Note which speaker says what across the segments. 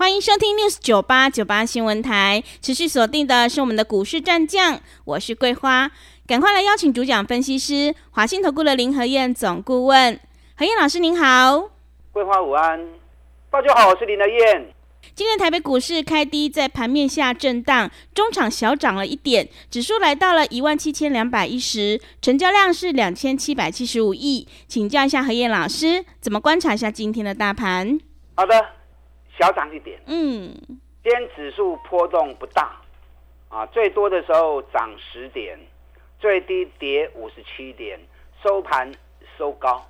Speaker 1: 欢迎收听 News 九八九八新闻台，持续锁定的是我们的股市战将，我是桂花，赶快来邀请主讲分析师华信投顾的林和燕总顾问，何燕老师您好，
Speaker 2: 桂花午安，大家好，我是林和燕。
Speaker 1: 今天台北股市开低，在盘面下震荡，中场小涨了一点，指数来到了一万七千两百一十，成交量是两千七百七十五亿，请教一下何燕老师，怎么观察一下今天的大盘？
Speaker 2: 好的。小涨一点，
Speaker 1: 嗯，
Speaker 2: 今天指数波动不大，啊，最多的时候涨十点，最低跌五十七点，收盘收高。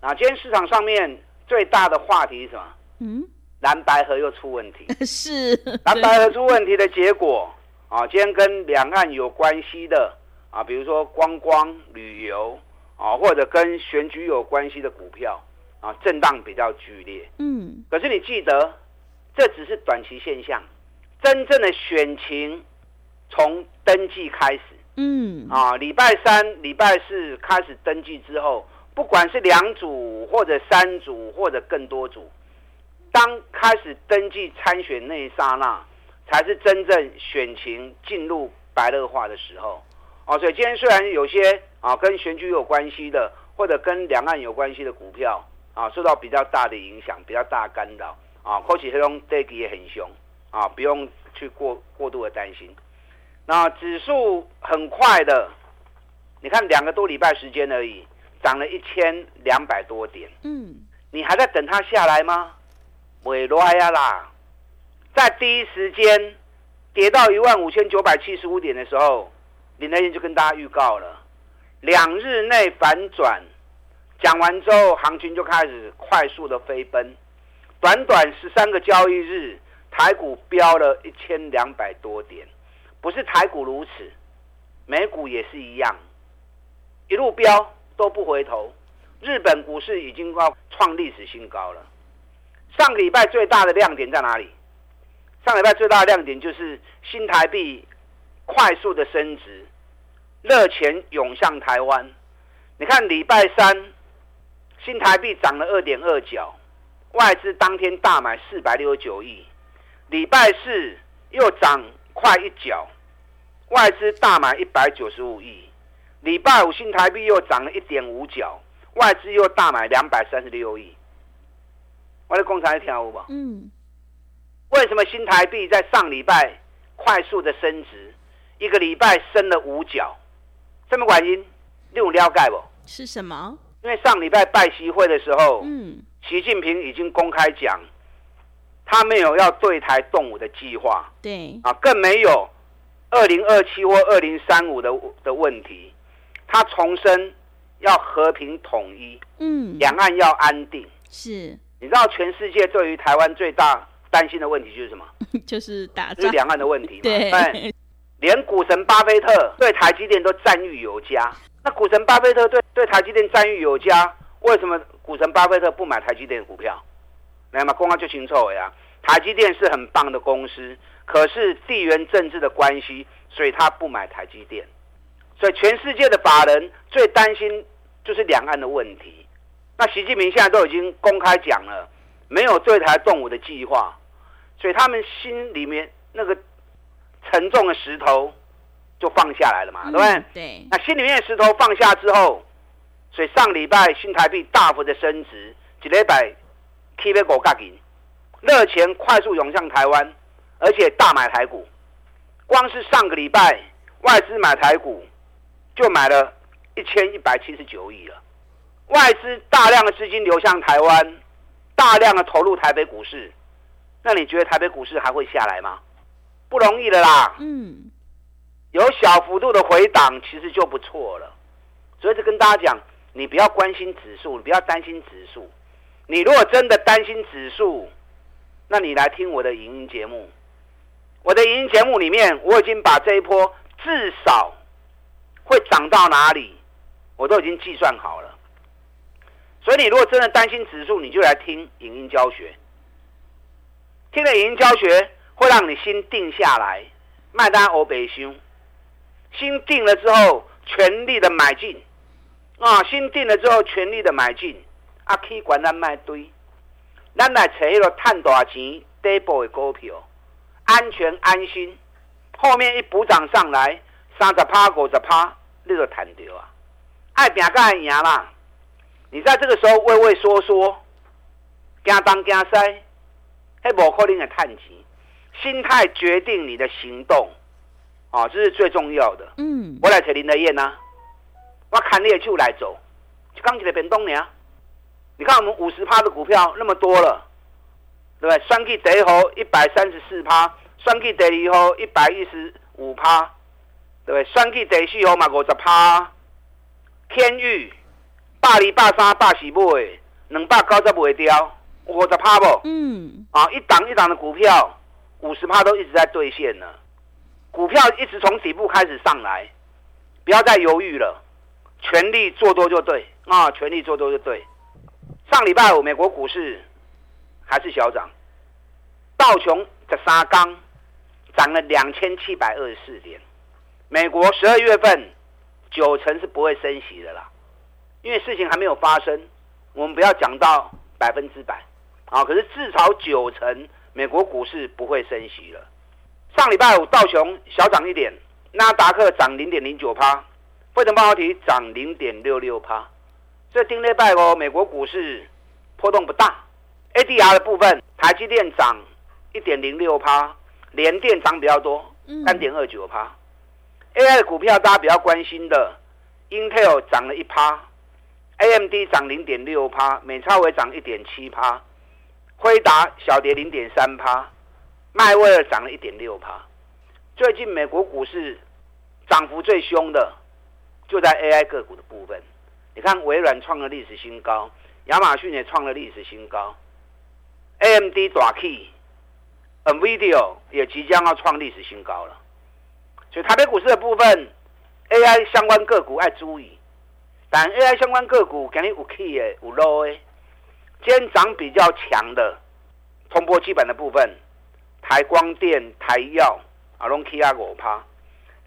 Speaker 2: 啊，今天市场上面最大的话题是什么？
Speaker 1: 嗯，
Speaker 2: 蓝白河又出问题。
Speaker 1: 是
Speaker 2: 蓝白河出问题的结果啊，今天跟两岸有关系的啊，比如说观光旅游啊，或者跟选举有关系的股票。啊，震荡比较剧烈。
Speaker 1: 嗯，
Speaker 2: 可是你记得，这只是短期现象，真正的选情从登记开始。
Speaker 1: 嗯，
Speaker 2: 啊，礼拜三、礼拜四开始登记之后，不管是两组或者三组或者更多组，当开始登记参选那一刹那，才是真正选情进入白热化的时候。哦，所以今天虽然有些啊跟选举有关系的，或者跟两岸有关系的股票。啊，受到比较大的影响，比较大干扰啊，或许这种跌也很凶啊，不用去过过度的担心。那指数很快的，你看两个多礼拜时间而已，涨了一千两百多点。
Speaker 1: 嗯，
Speaker 2: 你还在等它下来吗？尾来呀啦，在第一时间跌到一万五千九百七十五点的时候，林和彦就跟大家预告了，两日内反转。讲完之后，行情就开始快速的飞奔，短短十三个交易日，台股飙了一千两百多点，不是台股如此，美股也是一样，一路飙都不回头。日本股市已经要创历史新高了。上个礼拜最大的亮点在哪里？上礼拜最大的亮点就是新台币快速的升值，热钱涌向台湾。你看礼拜三。新台币涨了二点二角，外资当天大买四百六十九亿。礼拜四又涨快一角，外资大买一百九十五亿。礼拜五新台币又涨了一点五角，外资又大买两百三十六亿。我的共产一条吧。
Speaker 1: 嗯。
Speaker 2: 为什么新台币在上礼拜快速的升值，一个礼拜升了五角？什么原因？你有了解不？
Speaker 1: 是什么？
Speaker 2: 因为上礼拜拜习会的时候，
Speaker 1: 嗯，
Speaker 2: 习近平已经公开讲，他没有要对台动武的计划，
Speaker 1: 对，
Speaker 2: 啊，更没有二零二七或二零三五的的问题，他重申要和平统一，
Speaker 1: 嗯，
Speaker 2: 两岸要安定，
Speaker 1: 是，
Speaker 2: 你知道全世界对于台湾最大担心的问题就是什么？
Speaker 1: 就是打仗，
Speaker 2: 就是两岸的问题嘛，
Speaker 1: 对，
Speaker 2: 连股神巴菲特对台积电都赞誉有加。那股神巴菲特对对台积电赞誉有加，为什么股神巴菲特不买台积电的股票？来嘛，公开就清楚了呀。台积电是很棒的公司，可是地缘政治的关系，所以他不买台积电。所以全世界的法人最担心就是两岸的问题。那习近平现在都已经公开讲了，没有对台动武的计划，所以他们心里面那个沉重的石头。就放下来了嘛，对不对？
Speaker 1: 嗯、对。
Speaker 2: 那心里面的石头放下之后，所以上礼拜新台币大幅的升值，几礼拜 K 线股价紧，热钱快速涌向台湾，而且大买台股。光是上个礼拜外资买台股就买了一千一百七十九亿了，外资大量的资金流向台湾，大量的投入台北股市。那你觉得台北股市还会下来吗？不容易的啦。
Speaker 1: 嗯。
Speaker 2: 有小幅度的回档，其实就不错了。所以就跟大家讲，你不要关心指数，你不要担心指数。你如果真的担心指数，那你来听我的影音节目。我的影音节目里面，我已经把这一波至少会涨到哪里，我都已经计算好了。所以你如果真的担心指数，你就来听影音教学。听了影音教学，会让你心定下来，卖单欧北兄，心定了之后，全力的买进啊！心定了之后，全力的买进。啊，可以管咱卖堆，咱来找一个赚大钱底部的股票，安全安心。后面一补涨上来，三十趴、五十趴，你就赚到啊！爱拼才会赢啦！你在这个时候畏畏缩缩，惊东惊西，还无可能的赚钱。心态决定你的行动，啊，这是最重要的。嗯，我来找林德燕呐，我砍你的手来走，就刚起来变动呢。你看我们五十趴的股票那么多了，对不对？双 K 第一号一百三十四趴，双 K 第二号一百一十五趴，对不对？双 K 第四号嘛五十趴，天域百二百三百四买，两百九十卖掉，五十趴不？嗯。啊，一档一档的股票，五十趴都一直在兑现呢。股票一直从底部开始上来，不要再犹豫了，全力做多就对啊，全力做多就对。上礼拜五，美国股市还是小涨，道琼的三刚涨了两千七百二十四点。美国十二月份九成是不会升息的啦，因为事情还没有发生，我们不要讲到百分之百啊，可是至少九成美国股市不会升息了。上礼拜五道琼小涨一点，纳达克涨零点零九趴，费城半导体涨零点六六趴。这丁内拜哦，美国股市波动不大。ADR 的部分，台积电涨一点零六趴，联电涨比较多，三点二九趴。AI 的股票大家比较关心的，Intel 涨了一趴，AMD 涨零点六趴，美超微涨一点七趴，辉达小跌零点三趴，迈威尔涨了一点六趴。最近美国股市涨幅最凶的，就在 AI 个股的部分。你看，微软创了历史新高，亚马逊也创了历史新高，AMD 大起，NVIDIA 也即将要创历史新高了。所以台北股市的部分，AI 相关个股要注意，但 AI 相关个股肯定有 key 的，有 low 的。今天涨比较强的，通波基本的部分，台光电、台燿啊，拢起啊五趴。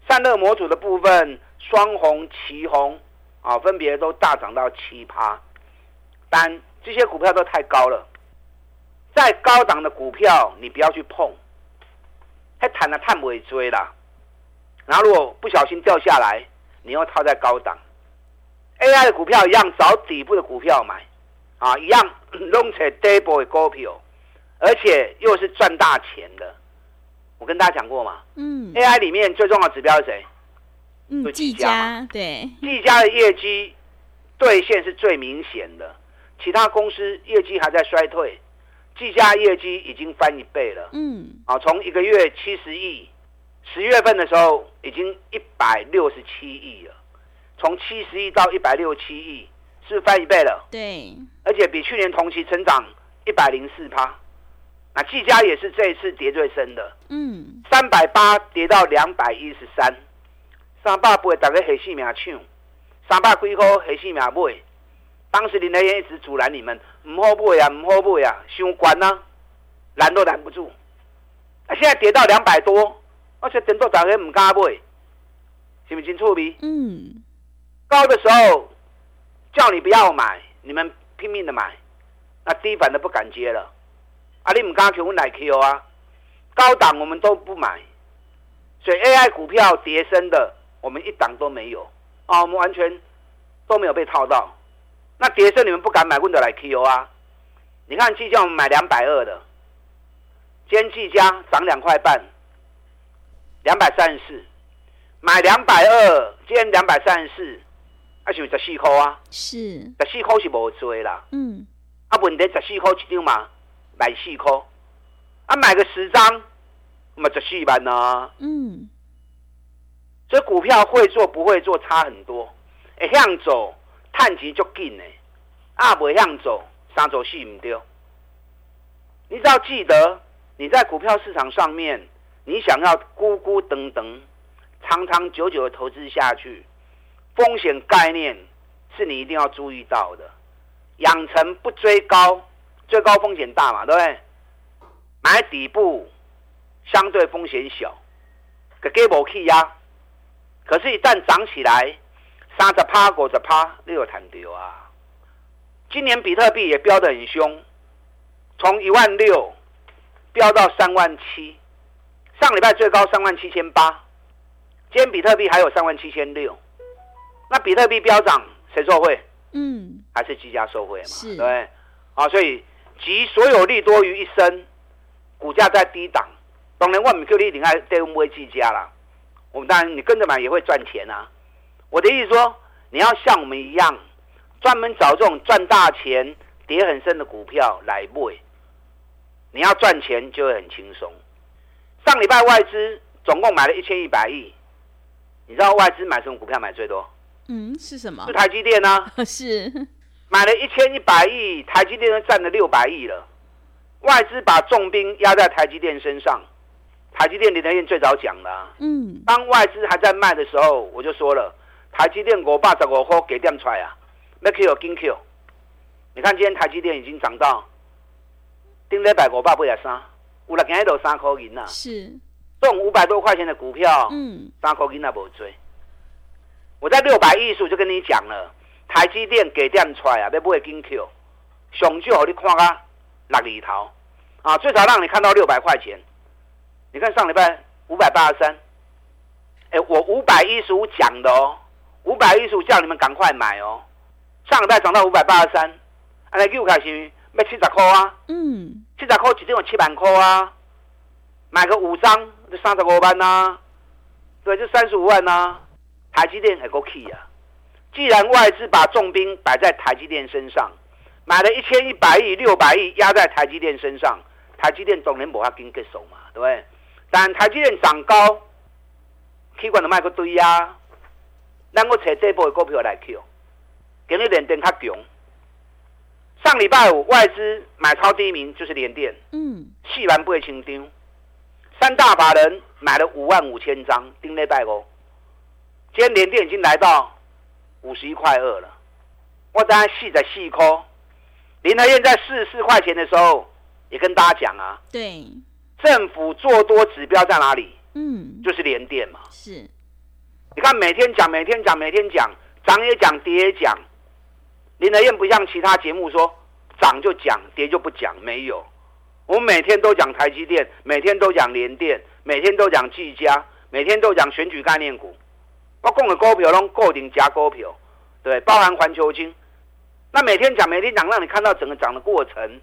Speaker 2: 散热模组的部分，双鸿、奇鋐。啊，分别都大涨到七趴，但这些股票都太高了，再高档的股票你不要去碰，还谈了太尾追啦。然后如果不小心掉下来，你又套在高档，AI 的股票一样找底部的股票买，啊，一样 弄成底部的股票，而且又是赚大钱的。我跟大家讲过嘛，嗯，AI 里面最重要的指标是谁？
Speaker 1: 嗯，技嘉对，
Speaker 2: 技嘉的业绩兑现是最明显的，其他公司业绩还在衰退，技嘉业绩已经翻一倍了。嗯，啊，从一个月七十亿，十月份的时候已经一百六十七亿了，从七十亿到一百六十七亿，是不是翻一倍了？
Speaker 1: 对，
Speaker 2: 而且比去年同期成长一百零四趴。那技嘉也是这一次跌最深的，嗯，三百八跌到两百一十三。三百八，大家黑性命抢，三百几块黑性命买。当时林德燕一直阻拦你们，唔好买啊，唔好买啊，伤关啊，拦都拦不住。啊，现在跌到两百多，而且等到大家唔敢买，是不是清楚未？嗯。高的时候叫你不要买，你们拼命的买，那低反的不敢接了。啊，你唔敢去我来 Q 啊？高档我们都不买，所以 AI 股票跌升的。我们一档都没有啊，我们完全都没有被套到。那跌升你们不敢买，问的来 Q 啊？你看技嘉我们买两百二的，今天技嘉涨两块半，两百三十四，买两百二，今天两百三十四，啊是十四块啊？
Speaker 1: 是
Speaker 2: 十四块是无追啦。嗯，啊问题十四块一张嘛，买四块，啊买个十张，嘛十四万呢？嗯。所以股票会做不会做差很多，会向走，探钱就紧呢，啊不向走，三走四唔丢。你只要记得，你在股票市场上面，你想要孤孤等等，长长久久的投资下去，风险概念是你一定要注意到的。养成不追高，追高风险大嘛，对不对？买底部相对风险小，可给无去呀。可是，一旦涨起来，三十趴、五十趴，你有弹掉啊！今年比特币也飙得很凶，从一万六飙到三万七，上礼拜最高三万七千八，今天比特币还有三万七千六。那比特币飙涨，谁受惠？
Speaker 1: 嗯，
Speaker 2: 还是技嘉受惠嘛？
Speaker 1: 是，
Speaker 2: 对，啊，所以集所有利多于一身，股价在低档，当然我们就一定爱对我们技嘉啦。我们当然，你跟着买也会赚钱啊！我的意思说，你要像我们一样，专门找这种赚大钱、跌很深的股票来买。你要赚钱就会很轻松。上礼拜外资总共买了一千一百亿，你知道外资买什么股票买最多？
Speaker 1: 嗯，是什么？
Speaker 2: 是台积电呢、啊？
Speaker 1: 是
Speaker 2: 买了一千一百亿，台积电都占了六百亿了。外资把重兵压在台积电身上。台积电林德燕最早讲的、啊，嗯，当外资还在卖的时候，我就说了，台积电五百十五块给点出来啊，没 Q 有金 Q。你看今天台积电已经涨到，顶礼拜五百八十三，有六今日都三块银了。
Speaker 1: 是，
Speaker 2: 这种五百多块钱的股票，嗯，三块银那不追。我在六百亿数就跟你讲了，台积电给点出来啊，要买金 Q，上少你看啊，六里头啊，最少让你看到六百块钱。你看上礼拜五百八十三，哎，我五百一十五讲的哦，五百一十五叫你们赶快买哦。上礼拜涨到五百八十三，啊，那又开始卖七十块啊，嗯，七十块一定有七万块啊，买个五张就三十五万呐、啊，对，就三十五万呐、啊。台积电还够气啊！既然外资把重兵摆在台积电身上，买了一千一百亿、六百亿压在台积电身上，台积电当然无法跟接手嘛，对不对？但台积电涨高，气管的卖个堆呀，咱我扯这波的股票来 Q，今日联电较强。上礼拜五外资买超第一名就是联电，嗯，四万八千张，三大法人买了五万五千张，顶礼拜五，今天联电已经来到五十一块二了，我当然细在细抠，林和燕在四十四块钱的时候也跟大家讲啊，
Speaker 1: 对。
Speaker 2: 政府做多指标在哪里？嗯，就是联电嘛。
Speaker 1: 是，
Speaker 2: 你看每天讲，每天讲，每天讲，涨也讲，跌也讲。林德燕不像其他节目说涨就讲，跌就不讲，没有。我们每天都讲台积电，每天都讲联电，每天都讲技嘉，每天都讲选举概念股。我讲的股票拢固定加股票，对，包含环球金。那每天讲，每天讲，让你看到整个涨的过程，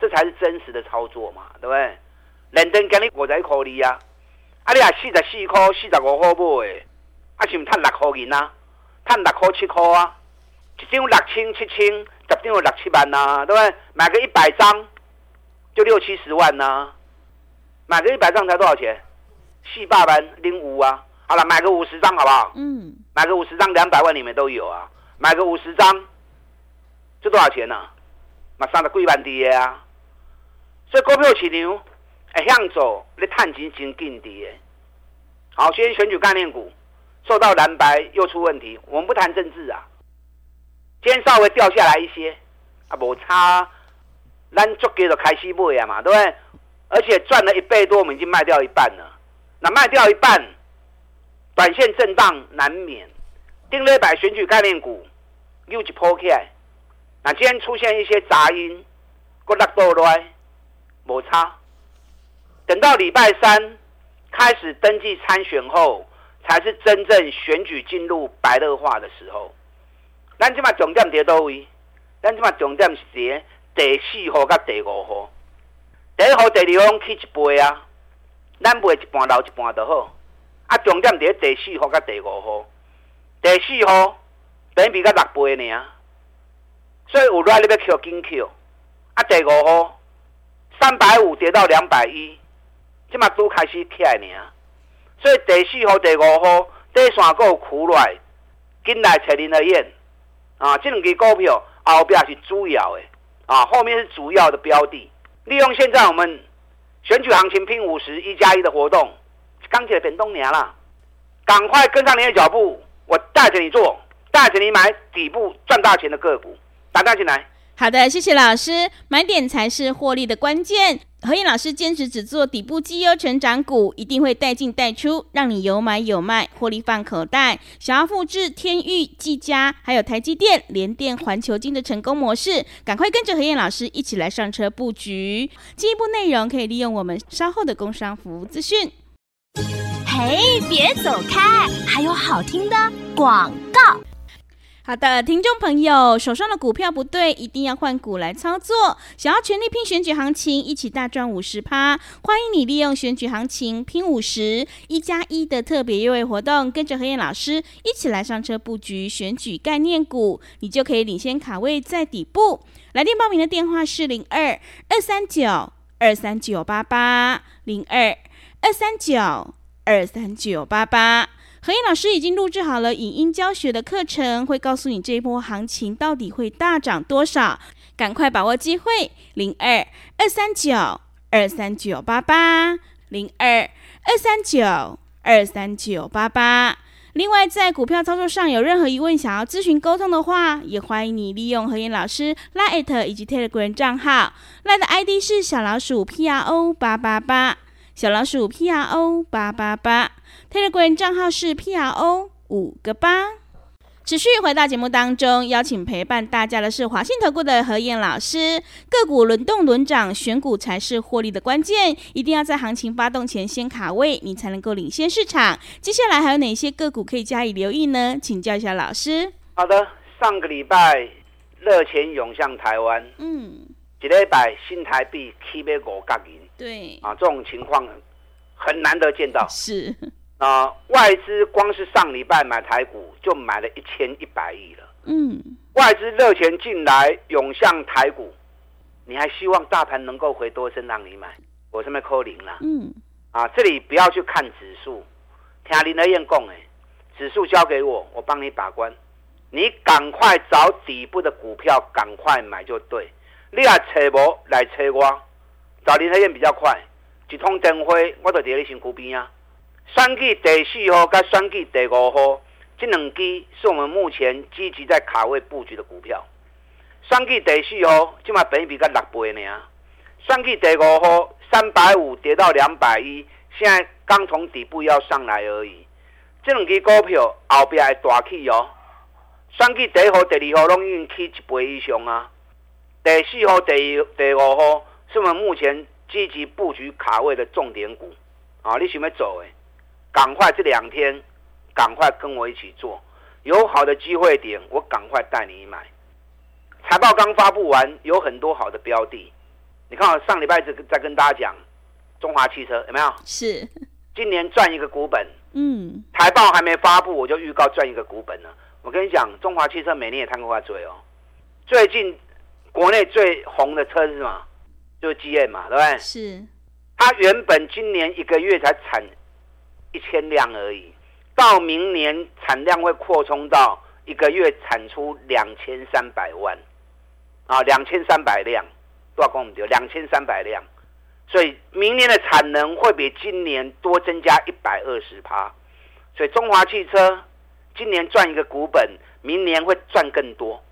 Speaker 2: 这才是真实的操作嘛，对不对？连登给你五十一块二啊！啊，你啊四十四块、四十五块买，啊是毋趁六块银啊？趁六块七块啊？一张六千、七千，十张六七万呐、对不对？买个一百张就六七十万呐、买个一百张才多少钱？四百万零五啊！好了，买个五十张好不好？嗯。买个五十张，两百万里面都有啊！买个五十张，这多少钱呢、啊？马上的贵万滴啊！所以股票市场。哎，向走，你探金金劲跌。好，今天选举概念股受到蓝白又出问题，我们不谈政治啊。今天稍微掉下来一些，啊，无差，咱足给的开始买啊嘛，对不对？而且赚了一倍多，我们已经卖掉一半了。那卖掉一半，短线震荡难免。定了一百选举概念股又一波起来，那今天出现一些杂音，个落倒来，无差。等到礼拜三开始登记参选后，才是真正选举进入白热化的时候。咱即马重点在叨位？咱即马重点是在第四号甲第五号。第一号、第二号去一倍啊，咱卖一半留一半就好。啊，重点在第四号甲第五号。第四号等比较六倍呢，所以有来你要 Q 紧 Q。啊，第五号三百五跌到两百一。即嘛拄开始起来呢，所以第四号、第五号第三个苦来，进来找林和彦啊，这两支股票后壁是主要的啊，后面是主要的标的。利用现在我们选举行情拼五十一加一的活动，刚起来变动年了，赶快跟上你的脚步，我带着你做。带着你买底部赚大钱的个股，打进来。
Speaker 1: 好的，谢谢老师。买点才是获利的关键。何燕老师坚持只做底部绩优成长股，一定会带进带出，让你有买有卖，获利放口袋。想要复制天钰、技嘉，还有台积电、联电、环球金的成功模式，赶快跟着何燕老师一起来上车布局。进一步内容可以利用我们稍后的工商服务资讯。
Speaker 3: 嘿，别走开，还有好听的广告。
Speaker 1: 好的，听众朋友，手上的股票不对，一定要换股来操作。想要全力拼选举行情，一起大赚五十趴，欢迎你利用选举行情拼五十一加一的特别优惠活动，跟着何燕老师一起来上车布局选举概念股，你就可以领先卡位在底部。来电报名的电话是零二二三九二三九八八零二二三九二三九八八。何燕老师已经录制好了影音教学的课程，会告诉你这一波行情到底会大涨多少，赶快把握机会！零二二三九二三九八八，零二二三九二三九八八。另外，在股票操作上有任何疑问，想要咨询沟通的话，也欢迎你利用何燕老师 Line@ 以及 Telegram 账号，Line 的 ID 是小老鼠 P R O 八八八。小老鼠 P R O 八八八，Telegram 账号是 P R O 五个八。持续回到节目当中，邀请陪伴大家的是华信投顾的何燕老师。个股轮动轮涨，选股才是获利的关键，一定要在行情发动前先卡位，你才能够领先市场。接下来还有哪些个股可以加以留意呢？请教一下老师。
Speaker 2: 好的，上个礼拜热钱涌向台湾，嗯，一礼拜新台币起码五角银。
Speaker 1: 对
Speaker 2: 啊，这种情况很难得见到。
Speaker 1: 是
Speaker 2: 啊，外资光是上礼拜买台股就买了一千一百亿了。嗯，外资热钱进来涌向台股，你还希望大盘能够回多深让你买？我这边扣零了。嗯，啊，这里不要去看指数，听林德燕讲，哎，指数交给我，我帮你把关。你赶快找底部的股票，赶快买就对。你来找无，来找我。找林和彦比较快，一通电话我就在你身躯边啊。选举第四号跟选举第五号，这两支是我们目前积极在卡位布局的股票。选举第四号今嘛本比较六倍呢，选举第五号三百五跌到两百一，现在刚从底部要上来而已。这两支股票后边还大起哦。选举第一号、第二号拢已经起一倍以上啊。第四号、第第五号。是我们目前积极布局卡位的重点股，啊，你想要走哎，赶快这两天，赶快跟我一起做，有好的机会点，我赶快带你买。财报刚发布完，有很多好的标的，你看我上礼拜在在跟大家讲，中华汽车有没有？
Speaker 1: 是，
Speaker 2: 今年赚一个股本，
Speaker 1: 嗯，
Speaker 2: 财报还没发布，我就预告赚一个股本了。我跟你讲，中华汽车每年也谈过他追哦，最近国内最红的车是什么？就 GM 嘛，对不对？
Speaker 1: 是，
Speaker 2: 它原本今年一个月才产一千辆而已，到明年产量会扩充到一个月产出两千三百万，啊，两千三百辆，多少公里？两千三百辆，所以明年的产能会比今年多增加一百二十趴，所以中华汽车今年赚一个股本，明年会赚更多。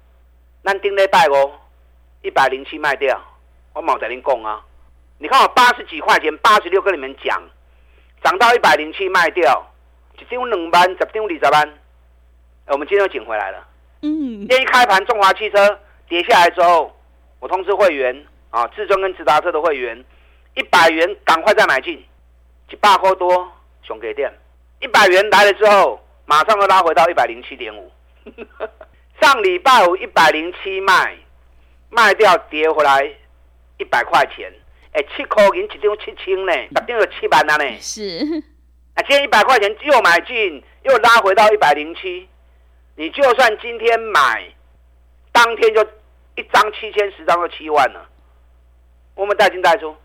Speaker 2: 那丁内拜哦，一百零七卖掉。我冇在恁讲啊！你看我八十几块钱，八十六跟你们讲，涨到一百零七卖掉，一张两万，十张二十万。我们今天又捡回来了。嗯。今天一开盘，中华汽车跌下来之后，我通知会员啊，至尊跟直达车的会员，一百元赶快再买进，一百块多熊给店，一百元来了之后，马上又拉回到一百零七点五。上礼拜五一百零七卖，卖掉跌回来。一百块钱，哎，七块银一张七千呢，一张有七万了呢。
Speaker 1: 是，
Speaker 2: 啊，今天一百块钱又买进，又拉回到一百零七。你就算今天买，当天就一张七千，十张就七万了。我们带进带出，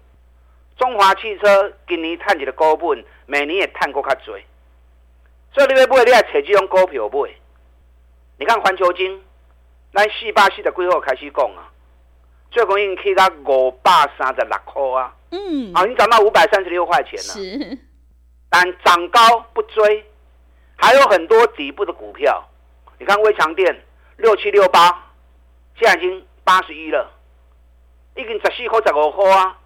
Speaker 2: 中华汽车今年赚起的高本，每年也赚过较多。所以你要买，你要找这种股票买。你看环球金，咱四百四十几号开始讲啊。最高已经可以到五百三十六块啊！嗯，好，已经涨到五百三十六块钱了。
Speaker 1: 是，
Speaker 2: 但涨高不追，还有很多底部的股票，你看微强电六七六八，现在已经八十一了，已经十四块十五块啊，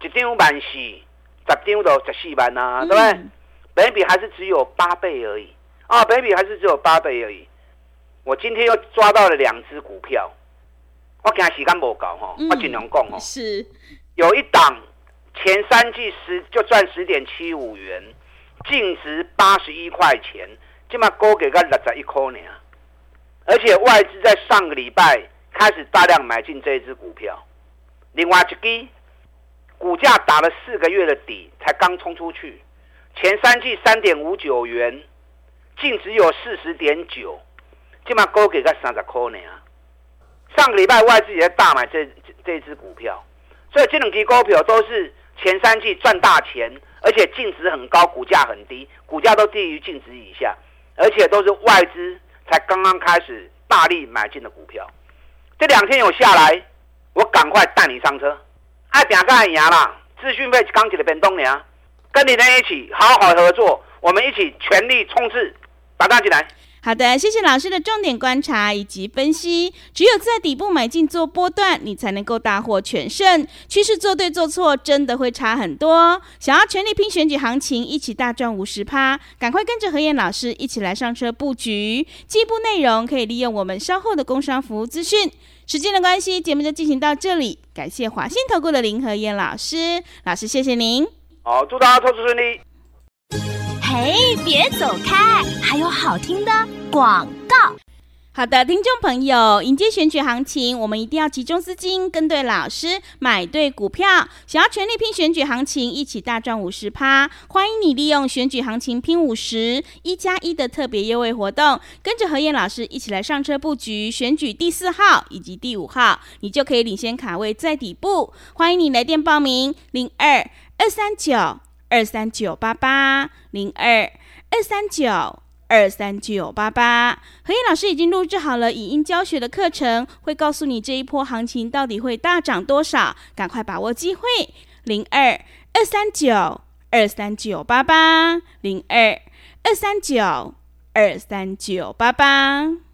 Speaker 2: 一张万四，十张都十四万啊，对不对？本益比还是只有八倍而已。啊，本益比还是只有八倍而已。我今天又抓到了两只股票，我今天时间无够吼，我尽量讲哦。
Speaker 1: 是，
Speaker 2: 有一档前三季十就赚十点七五元，净值八十一块钱，今嘛高给个六十一块呢。而且外资在上个礼拜开始大量买进这一只股票。另外一支股价打了四个月的底，才刚冲出去，前三季三点五九元，净值有四十点九。今嘛高给个三十块呢，上个礼拜外资也在大买这这支股票，所以这两支股票都是前三季赚大钱，而且净值很高，股价很低，股价都低于净值以下，而且都是外资才刚刚开始大力买进的股票。这两天有下来，我赶快带你上车，爱拼个爱赢啦！资讯费刚起的变动呢，跟你们一起好好合作，我们一起全力冲刺，打单进来。
Speaker 1: 好的，谢谢老师的重点观察以及分析。只有在底部买进做波段，你才能够大获全胜。趋势做对做错，真的会差很多。想要全力拼选举行情，一起大赚五十趴，赶快跟着何燕老师一起来上车布局。进一步内容可以利用我们稍后的工商服务资讯。时间的关系，节目就进行到这里。感谢华信投顾的林和燕老师，老师谢谢您。
Speaker 2: 好，祝大家投资顺利。
Speaker 3: 嘿，别走开，还有好听的广告。
Speaker 1: 好的，听众朋友，迎接选举行情，我们一定要集中资金，跟对老师，买对股票。想要全力拼选举行情，一起大赚五十趴，欢迎你利用选举行情拼五十一加一的特别优惠活动，跟着何燕老师一起来上车布局选举第四号以及第五号，你就可以领先卡位在底部。欢迎你来电报名：零二二三九。二三九八八零二二三九二三九八八，何燕老师已经录制好了语音教学的课程，会告诉你这一波行情到底会大涨多少，赶快把握机会。零二二三九二三九八八零二二三九二三九八八。